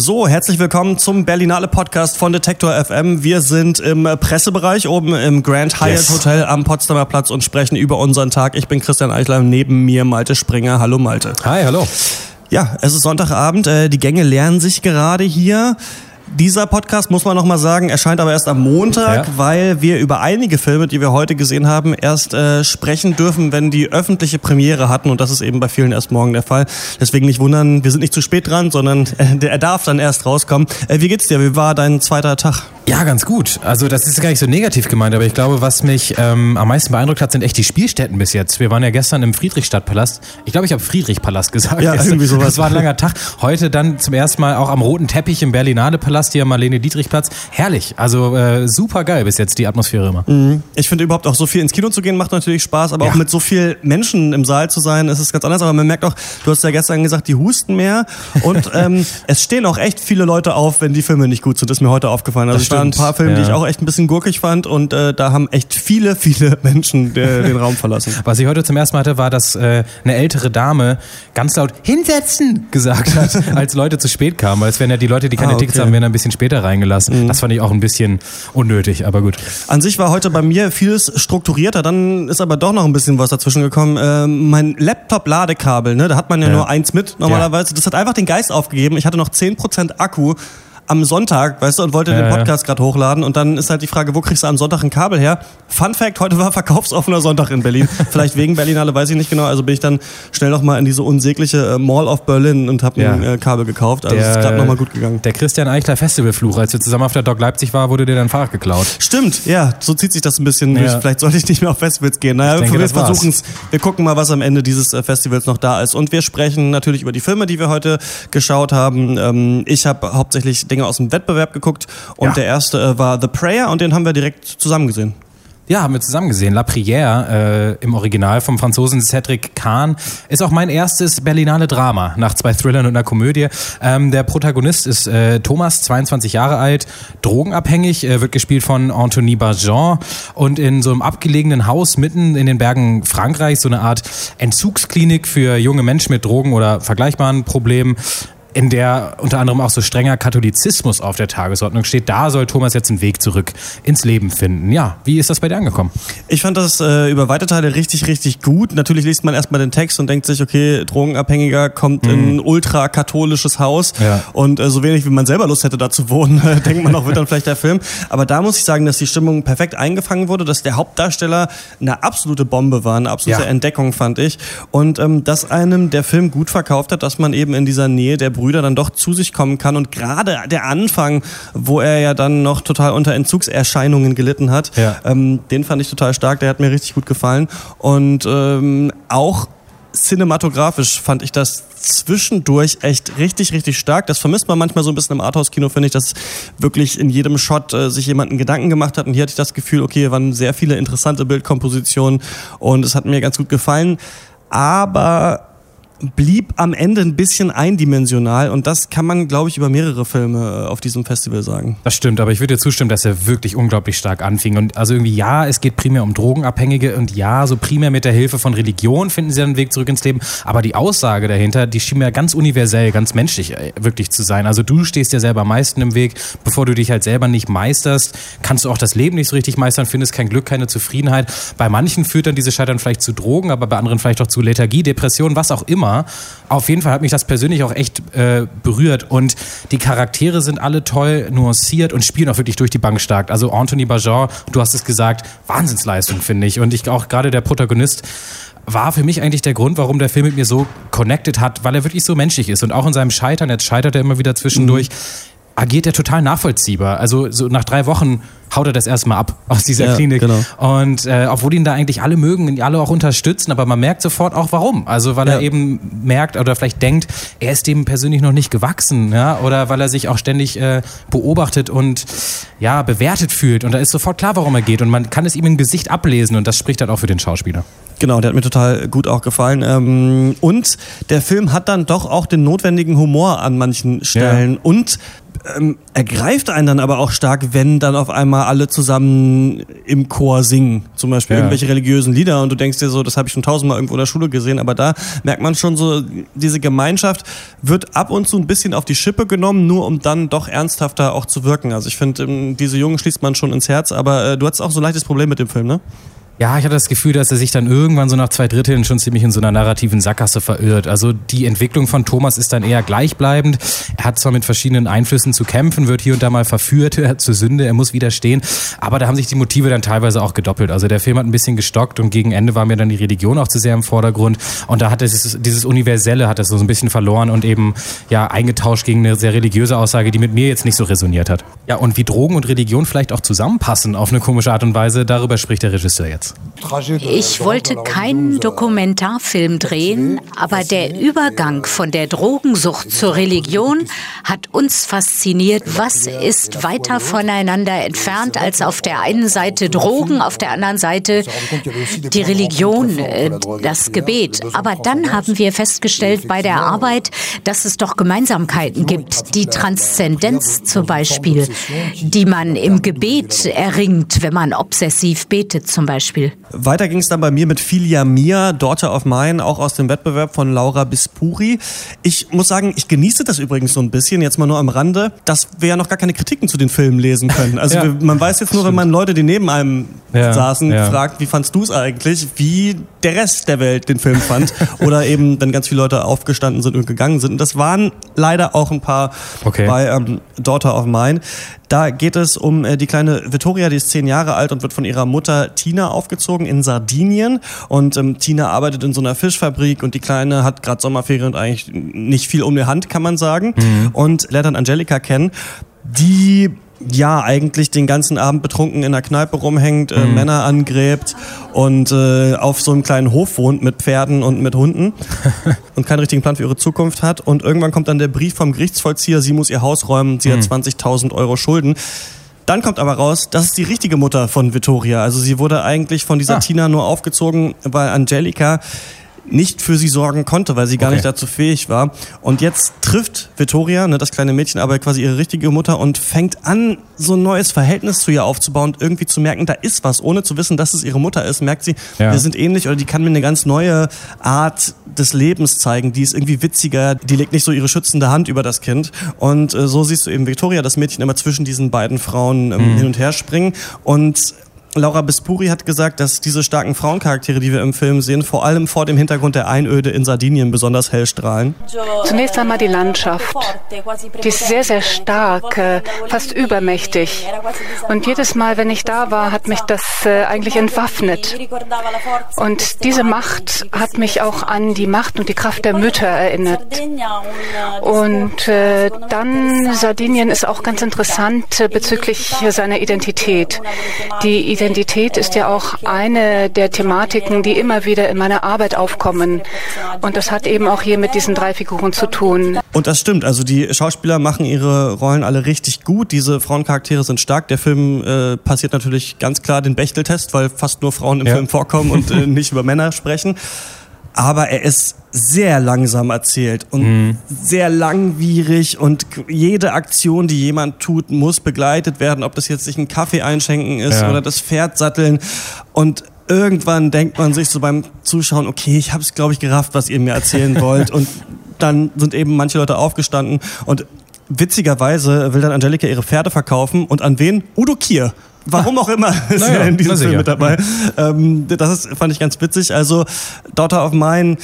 So, herzlich willkommen zum Berlinale Podcast von Detektor FM. Wir sind im Pressebereich oben im Grand Hyatt yes. Hotel am Potsdamer Platz und sprechen über unseren Tag. Ich bin Christian Eichler, neben mir Malte Springer. Hallo Malte. Hi, hallo. Ja, es ist Sonntagabend. Äh, die Gänge lernen sich gerade hier. Dieser Podcast, muss man nochmal sagen, erscheint aber erst am Montag, ja. weil wir über einige Filme, die wir heute gesehen haben, erst äh, sprechen dürfen, wenn die öffentliche Premiere hatten. Und das ist eben bei vielen erst morgen der Fall. Deswegen nicht wundern, wir sind nicht zu spät dran, sondern äh, er darf dann erst rauskommen. Äh, wie geht's dir? Wie war dein zweiter Tag? Ja, ganz gut. Also das ist gar nicht so negativ gemeint, aber ich glaube, was mich ähm, am meisten beeindruckt hat, sind echt die Spielstätten bis jetzt. Wir waren ja gestern im Friedrichstadtpalast. Ich glaube, ich habe Friedrichpalast gesagt. Ja, irgendwie sowas. Das war ein langer Tag. Heute dann zum ersten Mal auch am roten Teppich im Berlinale Palast hier am Marlene Dietrich Platz. Herrlich. Also äh, super geil bis jetzt die Atmosphäre immer. Mhm. Ich finde überhaupt auch so viel ins Kino zu gehen macht natürlich Spaß, aber ja. auch mit so viel Menschen im Saal zu sein, ist es ganz anders. Aber man merkt auch, du hast ja gestern gesagt, die husten mehr und ähm, es stehen auch echt viele Leute auf, wenn die Filme nicht gut sind. Das ist mir heute aufgefallen. Also waren ein paar Filme, ja. die ich auch echt ein bisschen gurkig fand und äh, da haben echt viele, viele Menschen der, den Raum verlassen. Was ich heute zum ersten Mal hatte, war, dass äh, eine ältere Dame ganz laut hinsetzen gesagt hat, als Leute zu spät kamen. Weil es werden ja die Leute, die keine ah, okay. Tickets haben, werden ein bisschen später reingelassen. Mhm. Das fand ich auch ein bisschen unnötig, aber gut. An sich war heute bei mir vieles strukturierter, dann ist aber doch noch ein bisschen was dazwischen gekommen. Äh, mein Laptop-Ladekabel, ne, da hat man ja, ja, nur eins mit normalerweise. Das hat einfach den Geist aufgegeben. Ich hatte noch 10% Akku am Sonntag, weißt du, und wollte ja, den Podcast gerade hochladen. Und dann ist halt die Frage, wo kriegst du am Sonntag ein Kabel her? Fun Fact, heute war verkaufsoffener Sonntag in Berlin. Vielleicht wegen Berlinale, weiß ich nicht genau. Also bin ich dann schnell nochmal in diese unsägliche äh, Mall of Berlin und habe ja. ein äh, Kabel gekauft. Also der, ist gerade nochmal gut gegangen. Der Christian Eichler Festivalfluch, als wir zusammen auf der Doc Leipzig waren, wurde dir dein Fahrrad geklaut. Stimmt, ja, so zieht sich das ein bisschen ja. durch. Vielleicht sollte ich nicht mehr auf Festivals gehen. Naja, denke, wir versuchen es. Wir gucken mal, was am Ende dieses äh, Festivals noch da ist. Und wir sprechen natürlich über die Filme, die wir heute geschaut haben. Ähm, ich habe hauptsächlich Dinge aus dem Wettbewerb geguckt und ja. der erste äh, war The Prayer und den haben wir direkt zusammen gesehen. Ja, haben wir zusammen gesehen. La Prière äh, im Original vom Franzosen Cedric Kahn ist auch mein erstes Berlinale Drama nach zwei Thrillern und einer Komödie. Ähm, der Protagonist ist äh, Thomas, 22 Jahre alt, drogenabhängig, äh, wird gespielt von Anthony Barjean und in so einem abgelegenen Haus mitten in den Bergen Frankreichs, so eine Art Entzugsklinik für junge Menschen mit Drogen oder vergleichbaren Problemen, in der unter anderem auch so strenger Katholizismus auf der Tagesordnung steht. Da soll Thomas jetzt einen Weg zurück ins Leben finden. Ja, wie ist das bei dir angekommen? Ich fand das äh, über weite Teile richtig, richtig gut. Natürlich liest man erstmal den Text und denkt sich, okay, Drogenabhängiger kommt mhm. in ein ultrakatholisches Haus ja. und äh, so wenig wie man selber Lust hätte, da zu wohnen, denkt man auch, wird dann vielleicht der Film. Aber da muss ich sagen, dass die Stimmung perfekt eingefangen wurde, dass der Hauptdarsteller eine absolute Bombe war, eine absolute ja. Entdeckung, fand ich. Und ähm, dass einem der Film gut verkauft hat, dass man eben in dieser Nähe der Brüder dann doch zu sich kommen kann. Und gerade der Anfang, wo er ja dann noch total unter Entzugserscheinungen gelitten hat, ja. ähm, den fand ich total stark. Der hat mir richtig gut gefallen. Und ähm, auch cinematografisch fand ich das zwischendurch echt richtig, richtig stark. Das vermisst man manchmal so ein bisschen im Arthouse-Kino, finde ich, dass wirklich in jedem Shot äh, sich jemand einen Gedanken gemacht hat. Und hier hatte ich das Gefühl, okay, hier waren sehr viele interessante Bildkompositionen und es hat mir ganz gut gefallen. Aber blieb am Ende ein bisschen eindimensional und das kann man, glaube ich, über mehrere Filme äh, auf diesem Festival sagen. Das stimmt, aber ich würde dir zustimmen, dass er wirklich unglaublich stark anfing. Und also irgendwie, ja, es geht primär um Drogenabhängige und ja, so primär mit der Hilfe von Religion finden sie einen Weg zurück ins Leben. Aber die Aussage dahinter, die schien mir ganz universell, ganz menschlich äh, wirklich zu sein. Also du stehst dir selber am meisten im Weg, bevor du dich halt selber nicht meisterst, kannst du auch das Leben nicht so richtig meistern, findest kein Glück, keine Zufriedenheit. Bei manchen führt dann diese Scheitern vielleicht zu Drogen, aber bei anderen vielleicht auch zu Lethargie, Depression, was auch immer immer. Auf jeden Fall hat mich das persönlich auch echt äh, berührt und die Charaktere sind alle toll nuanciert und spielen auch wirklich durch die Bank stark. Also Anthony Bajon, du hast es gesagt, Wahnsinnsleistung finde ich und ich auch gerade der Protagonist war für mich eigentlich der Grund, warum der Film mit mir so connected hat, weil er wirklich so menschlich ist und auch in seinem Scheitern, jetzt scheitert er immer wieder zwischendurch, mhm agiert er total nachvollziehbar. Also so nach drei Wochen haut er das erstmal ab aus dieser ja, Klinik. Genau. Und äh, obwohl ihn da eigentlich alle mögen, ihn alle auch unterstützen, aber man merkt sofort auch warum. Also weil ja. er eben merkt oder vielleicht denkt, er ist dem persönlich noch nicht gewachsen, ja, oder weil er sich auch ständig äh, beobachtet und ja bewertet fühlt. Und da ist sofort klar, warum er geht. Und man kann es ihm im Gesicht ablesen und das spricht halt auch für den Schauspieler. Genau, der hat mir total gut auch gefallen. Ähm, und der Film hat dann doch auch den notwendigen Humor an manchen Stellen. Ja. Und ähm, ergreift einen dann aber auch stark, wenn dann auf einmal alle zusammen im Chor singen, zum Beispiel ja. irgendwelche religiösen Lieder und du denkst dir so, das habe ich schon tausendmal irgendwo in der Schule gesehen, aber da merkt man schon so, diese Gemeinschaft wird ab und zu ein bisschen auf die Schippe genommen, nur um dann doch ernsthafter auch zu wirken. Also ich finde, ähm, diese Jungen schließt man schon ins Herz, aber äh, du hattest auch so ein leichtes Problem mit dem Film, ne? Ja, ich hatte das Gefühl, dass er sich dann irgendwann so nach zwei Dritteln schon ziemlich in so einer narrativen Sackgasse verirrt. Also die Entwicklung von Thomas ist dann eher gleichbleibend. Er hat zwar mit verschiedenen Einflüssen zu kämpfen, wird hier und da mal verführt zur Sünde, er muss widerstehen, aber da haben sich die Motive dann teilweise auch gedoppelt. Also der Film hat ein bisschen gestockt und gegen Ende war mir dann die Religion auch zu sehr im Vordergrund und da hat es dieses Universelle hat es so ein bisschen verloren und eben ja eingetauscht gegen eine sehr religiöse Aussage, die mit mir jetzt nicht so resoniert hat. Ja, und wie Drogen und Religion vielleicht auch zusammenpassen auf eine komische Art und Weise, darüber spricht der Regisseur jetzt. Ich wollte keinen Dokumentarfilm drehen, aber der Übergang von der Drogensucht zur Religion hat uns fasziniert. Was ist weiter voneinander entfernt als auf der einen Seite Drogen, auf der anderen Seite die Religion, äh, das Gebet. Aber dann haben wir festgestellt bei der Arbeit, dass es doch Gemeinsamkeiten gibt. Die Transzendenz zum Beispiel, die man im Gebet erringt, wenn man obsessiv betet zum Beispiel. Weiter ging es dann bei mir mit Filia Mia, Daughter of Mine, auch aus dem Wettbewerb von Laura Bispuri. Ich muss sagen, ich genieße das übrigens so ein bisschen, jetzt mal nur am Rande, dass wir ja noch gar keine Kritiken zu den Filmen lesen können. Also ja, wir, man weiß jetzt nur, wenn man Leute, die neben einem ja, saßen, ja. fragt, wie fandst du es eigentlich, wie der Rest der Welt den Film fand. Oder eben, wenn ganz viele Leute aufgestanden sind und gegangen sind. Und das waren leider auch ein paar okay. bei ähm, Daughter of Mine. Da geht es um äh, die kleine Vittoria, die ist zehn Jahre alt und wird von ihrer Mutter Tina aufgezogen in Sardinien. Und ähm, Tina arbeitet in so einer Fischfabrik und die Kleine hat gerade Sommerferien und eigentlich nicht viel um die Hand, kann man sagen. Mhm. Und lernt dann Angelika kennen, die ja, eigentlich den ganzen Abend betrunken in der Kneipe rumhängt, äh, mhm. Männer angräbt und äh, auf so einem kleinen Hof wohnt mit Pferden und mit Hunden und keinen richtigen Plan für ihre Zukunft hat. Und irgendwann kommt dann der Brief vom Gerichtsvollzieher, sie muss ihr Haus räumen, sie mhm. hat 20.000 Euro Schulden. Dann kommt aber raus, das ist die richtige Mutter von Vittoria. Also sie wurde eigentlich von dieser ah. Tina nur aufgezogen, weil Angelika nicht für sie sorgen konnte, weil sie gar okay. nicht dazu fähig war. Und jetzt trifft Vittoria, ne, das kleine Mädchen, aber quasi ihre richtige Mutter und fängt an, so ein neues Verhältnis zu ihr aufzubauen und irgendwie zu merken, da ist was, ohne zu wissen, dass es ihre Mutter ist, merkt sie, ja. wir sind ähnlich oder die kann mir eine ganz neue Art des Lebens zeigen, die ist irgendwie witziger, die legt nicht so ihre schützende Hand über das Kind. Und äh, so siehst du eben Victoria, das Mädchen immer zwischen diesen beiden Frauen ähm, mhm. hin und her springen und Laura Bispuri hat gesagt, dass diese starken Frauencharaktere, die wir im Film sehen, vor allem vor dem Hintergrund der Einöde in Sardinien besonders hell strahlen. Zunächst einmal die Landschaft. Die ist sehr, sehr stark, äh, fast übermächtig. Und jedes Mal, wenn ich da war, hat mich das äh, eigentlich entwaffnet. Und diese Macht hat mich auch an die Macht und die Kraft der Mütter erinnert. Und äh, dann Sardinien ist auch ganz interessant bezüglich seiner Identität. Die Identität ist ja auch eine der Thematiken, die immer wieder in meiner Arbeit aufkommen. Und das hat eben auch hier mit diesen drei Figuren zu tun. Und das stimmt. Also die Schauspieler machen ihre Rollen alle richtig gut. Diese Frauencharaktere sind stark. Der Film äh, passiert natürlich ganz klar den Bechteltest, weil fast nur Frauen im ja. Film vorkommen und äh, nicht über Männer sprechen aber er ist sehr langsam erzählt und mhm. sehr langwierig und jede Aktion, die jemand tut, muss begleitet werden, ob das jetzt sich einen Kaffee einschenken ist ja. oder das Pferd satteln und irgendwann denkt man sich so beim Zuschauen, okay, ich habe es glaube ich gerafft, was ihr mir erzählen wollt und dann sind eben manche Leute aufgestanden und witzigerweise will dann Angelika ihre Pferde verkaufen und an wen? Udo Kier. Warum auch immer ist naja, er in diesem Film mit dabei. Ähm, das ist, fand ich ganz witzig. Also Daughter of Mine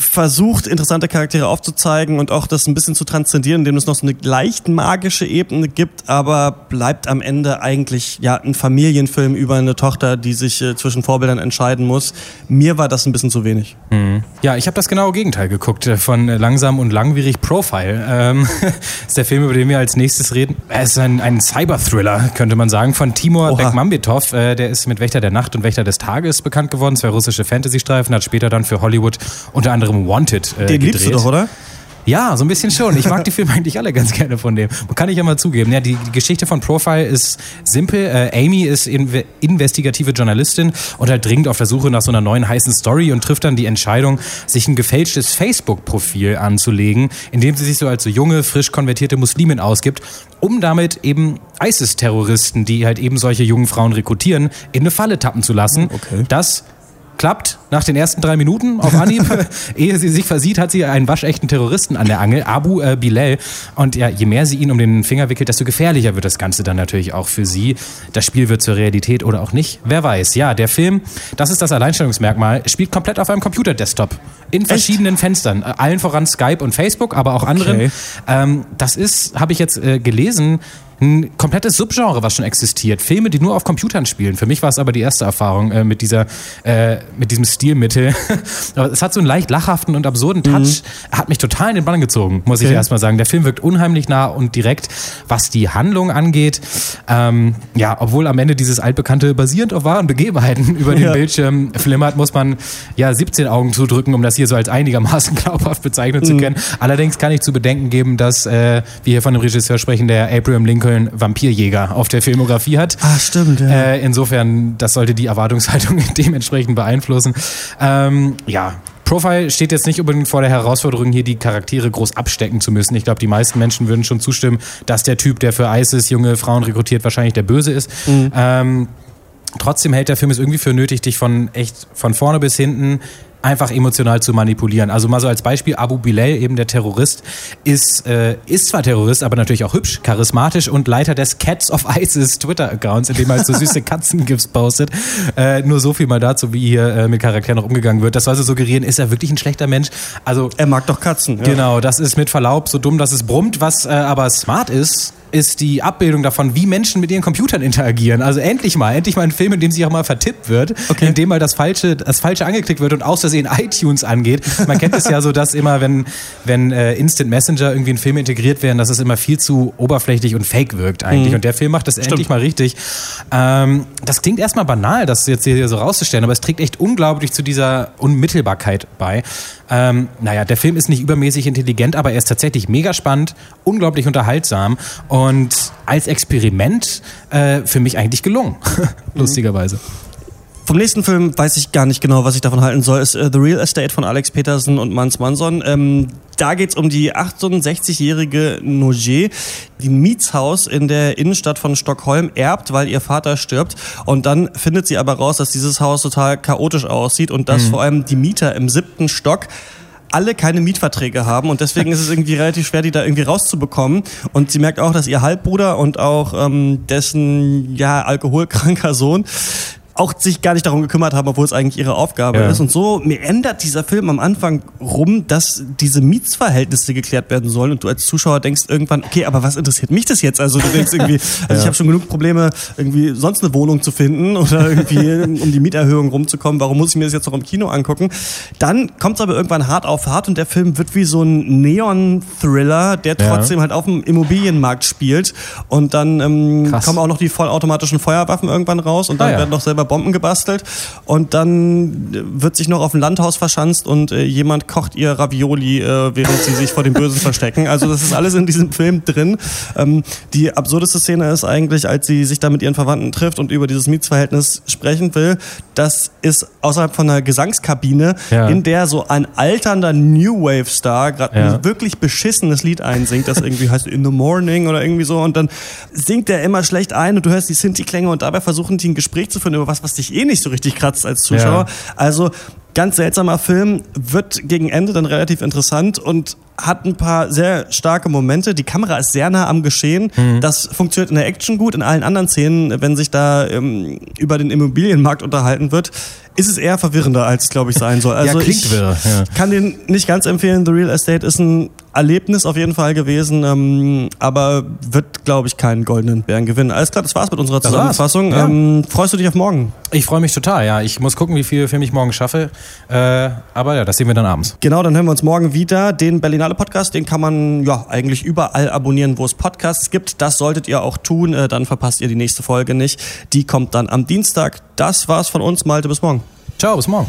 versucht, interessante Charaktere aufzuzeigen und auch das ein bisschen zu transzendieren, indem es noch so eine leicht magische Ebene gibt, aber bleibt am Ende eigentlich ja ein Familienfilm über eine Tochter, die sich äh, zwischen Vorbildern entscheiden muss. Mir war das ein bisschen zu wenig. Mhm. Ja, ich habe das genaue Gegenteil geguckt äh, von Langsam und Langwierig Profile. Ähm, ist der Film, über den wir als nächstes reden. Es ist ein, ein Cyber-Thriller, könnte man sagen, von Timur Bekmambetov. Äh, der ist mit Wächter der Nacht und Wächter des Tages bekannt geworden, zwei russische Fantasy-Streifen, hat später dann für Hollywood unter anderem anderem Wanted äh, Den gedreht. liebst du doch, oder? Ja, so ein bisschen schon. Ich mag die Filme eigentlich alle ganz gerne von dem. Kann ich ja mal zugeben. Ja, die, Geschichte von Profile ist simpel. Äh, Amy ist in, investigative Journalistin und halt dringend auf der Suche nach so einer neuen heißen Story und trifft dann die Entscheidung, sich ein gefälschtes Facebook-Profil anzulegen, in dem sie sich so als so junge, frisch konvertierte Muslimin ausgibt, um damit eben ISIS-Terroristen, die halt eben solche jungen Frauen rekrutieren, in eine Falle tappen zu lassen. Okay. Das klappt nach den ersten drei Minuten auf Anhieb. Ehe sie sich versieht, hat sie einen waschechten Terroristen an der Angel, Abu äh, Bilal. Und ja, je mehr sie ihn um den Finger wickelt, desto gefährlicher wird das Ganze dann natürlich auch für sie. Das Spiel wird zur Realität oder auch nicht. Wer weiß. Ja, der Film, das ist das Alleinstellungsmerkmal, spielt komplett auf einem Computerdesktop. In verschiedenen Echt? Fenstern. Allen voran Skype und Facebook, aber auch anderen. Okay. Ähm, das ist, habe ich jetzt äh, gelesen, ein komplettes Subgenre, was schon existiert. Filme, die nur auf Computern spielen. Für mich war es aber die erste Erfahrung äh, mit, dieser, äh, mit diesem Stilmittel. aber es hat so einen leicht lachhaften und absurden Touch. Mhm. Hat mich total in den Bann gezogen, muss okay. ich erstmal sagen. Der Film wirkt unheimlich nah und direkt, was die Handlung angeht. Ähm, ja, obwohl am Ende dieses altbekannte basierend auf wahren Begebenheiten über den ja. Bildschirm flimmert, muss man ja 17 Augen zudrücken, um das hier so als einigermaßen glaubhaft bezeichnen mhm. zu können. Allerdings kann ich zu bedenken geben, dass äh, wir hier von dem Regisseur sprechen, der Abraham Lincoln Köln Vampirjäger auf der Filmografie hat. Ah, stimmt, ja. Äh, insofern, das sollte die Erwartungshaltung dementsprechend beeinflussen. Ähm, ja, Profile steht jetzt nicht unbedingt vor der Herausforderung, hier die Charaktere groß abstecken zu müssen. Ich glaube, die meisten Menschen würden schon zustimmen, dass der Typ, der für ISIS junge Frauen rekrutiert, wahrscheinlich der Böse ist. Mhm. Ähm, trotzdem hält der Film es irgendwie für nötig, dich von echt von vorne bis hinten einfach emotional zu manipulieren. Also mal so als Beispiel, Abu Bilal, eben der Terrorist, ist, äh, ist zwar Terrorist, aber natürlich auch hübsch, charismatisch und Leiter des Cats of ISIS Twitter-Accounts, in dem er halt so süße Katzengifts postet. Äh, nur so viel mal dazu, wie hier äh, mit Charakteren noch umgegangen wird. Das soll so suggerieren, ist er wirklich ein schlechter Mensch? Also Er mag doch Katzen. Ja. Genau, das ist mit Verlaub so dumm, dass es brummt. Was äh, aber smart ist, ist die Abbildung davon, wie Menschen mit ihren Computern interagieren. Also endlich mal, endlich mal ein Film, in dem sich auch mal vertippt wird, okay. in dem mal das Falsche, das Falsche angeklickt wird und aus Versehen iTunes angeht. Man kennt es ja so, dass immer, wenn, wenn äh, Instant Messenger irgendwie in Filme integriert werden, dass es immer viel zu oberflächlich und fake wirkt eigentlich. Mhm. Und der Film macht das Stimmt. endlich mal richtig. Ähm, das klingt erstmal banal, das jetzt hier so rauszustellen, aber es trägt echt unglaublich zu dieser Unmittelbarkeit bei. Ähm, naja, der Film ist nicht übermäßig intelligent, aber er ist tatsächlich mega spannend, unglaublich unterhaltsam und als Experiment äh, für mich eigentlich gelungen, lustigerweise. Vom nächsten Film weiß ich gar nicht genau, was ich davon halten soll. Ist äh, The Real Estate von Alex Peterson und Mans Manson. Ähm, da geht's um die 68-jährige Noger, die ein Mietshaus in der Innenstadt von Stockholm erbt, weil ihr Vater stirbt. Und dann findet sie aber raus, dass dieses Haus total chaotisch aussieht und dass mhm. vor allem die Mieter im siebten Stock alle keine Mietverträge haben und deswegen ist es irgendwie relativ schwer, die da irgendwie rauszubekommen. Und sie merkt auch, dass ihr Halbbruder und auch ähm, dessen ja alkoholkranker Sohn auch sich gar nicht darum gekümmert haben, obwohl es eigentlich ihre Aufgabe ja. ist. Und so mir ändert dieser Film am Anfang rum, dass diese Mietsverhältnisse geklärt werden sollen und du als Zuschauer denkst irgendwann, okay, aber was interessiert mich das jetzt? Also du denkst irgendwie, also ja. ich habe schon genug Probleme, irgendwie sonst eine Wohnung zu finden oder irgendwie um die Mieterhöhung rumzukommen. Warum muss ich mir das jetzt noch im Kino angucken? Dann kommt es aber irgendwann hart auf hart und der Film wird wie so ein Neon-Thriller, der trotzdem ja. halt auf dem Immobilienmarkt spielt. Und dann ähm, kommen auch noch die vollautomatischen Feuerwaffen irgendwann raus und dann ah, werden noch selber Bomben gebastelt und dann wird sich noch auf ein Landhaus verschanzt und äh, jemand kocht ihr Ravioli, äh, während sie sich vor dem Bösen verstecken. Also das ist alles in diesem Film drin. Ähm, die absurdeste Szene ist eigentlich, als sie sich da mit ihren Verwandten trifft und über dieses Mietsverhältnis sprechen will. Das ist außerhalb von einer Gesangskabine, ja. in der so ein alternder New Wave Star gerade ja. ein wirklich beschissenes Lied einsingt, das irgendwie heißt In the Morning oder irgendwie so und dann singt er immer schlecht ein und du hörst die Sinti-Klänge und dabei versuchen die ein Gespräch zu führen über was was, dich eh nicht so richtig kratzt als Zuschauer. Ja. Also ganz seltsamer Film, wird gegen Ende dann relativ interessant und hat ein paar sehr starke Momente. Die Kamera ist sehr nah am Geschehen. Mhm. Das funktioniert in der Action gut. In allen anderen Szenen, wenn sich da ähm, über den Immobilienmarkt unterhalten wird, ist es eher verwirrender, als es, glaube ich, sein soll. Also ja, ich wirr, ja. kann den nicht ganz empfehlen. The Real Estate ist ein Erlebnis auf jeden Fall gewesen, ähm, aber wird, glaube ich, keinen goldenen Bären gewinnen. Alles klar, das war's mit unserer Zusammenfassung. Ja. Ähm, freust du dich auf morgen? Ich freue mich total, ja. Ich muss gucken, wie viele Filme ich morgen schaffe. Äh, aber ja, das sehen wir dann abends. Genau, dann hören wir uns morgen wieder. Den Berlinale Podcast, den kann man ja eigentlich überall abonnieren, wo es Podcasts gibt. Das solltet ihr auch tun, äh, dann verpasst ihr die nächste Folge nicht. Die kommt dann am Dienstag. Das war's von uns, Malte. Bis morgen. Ciao, bis morgen.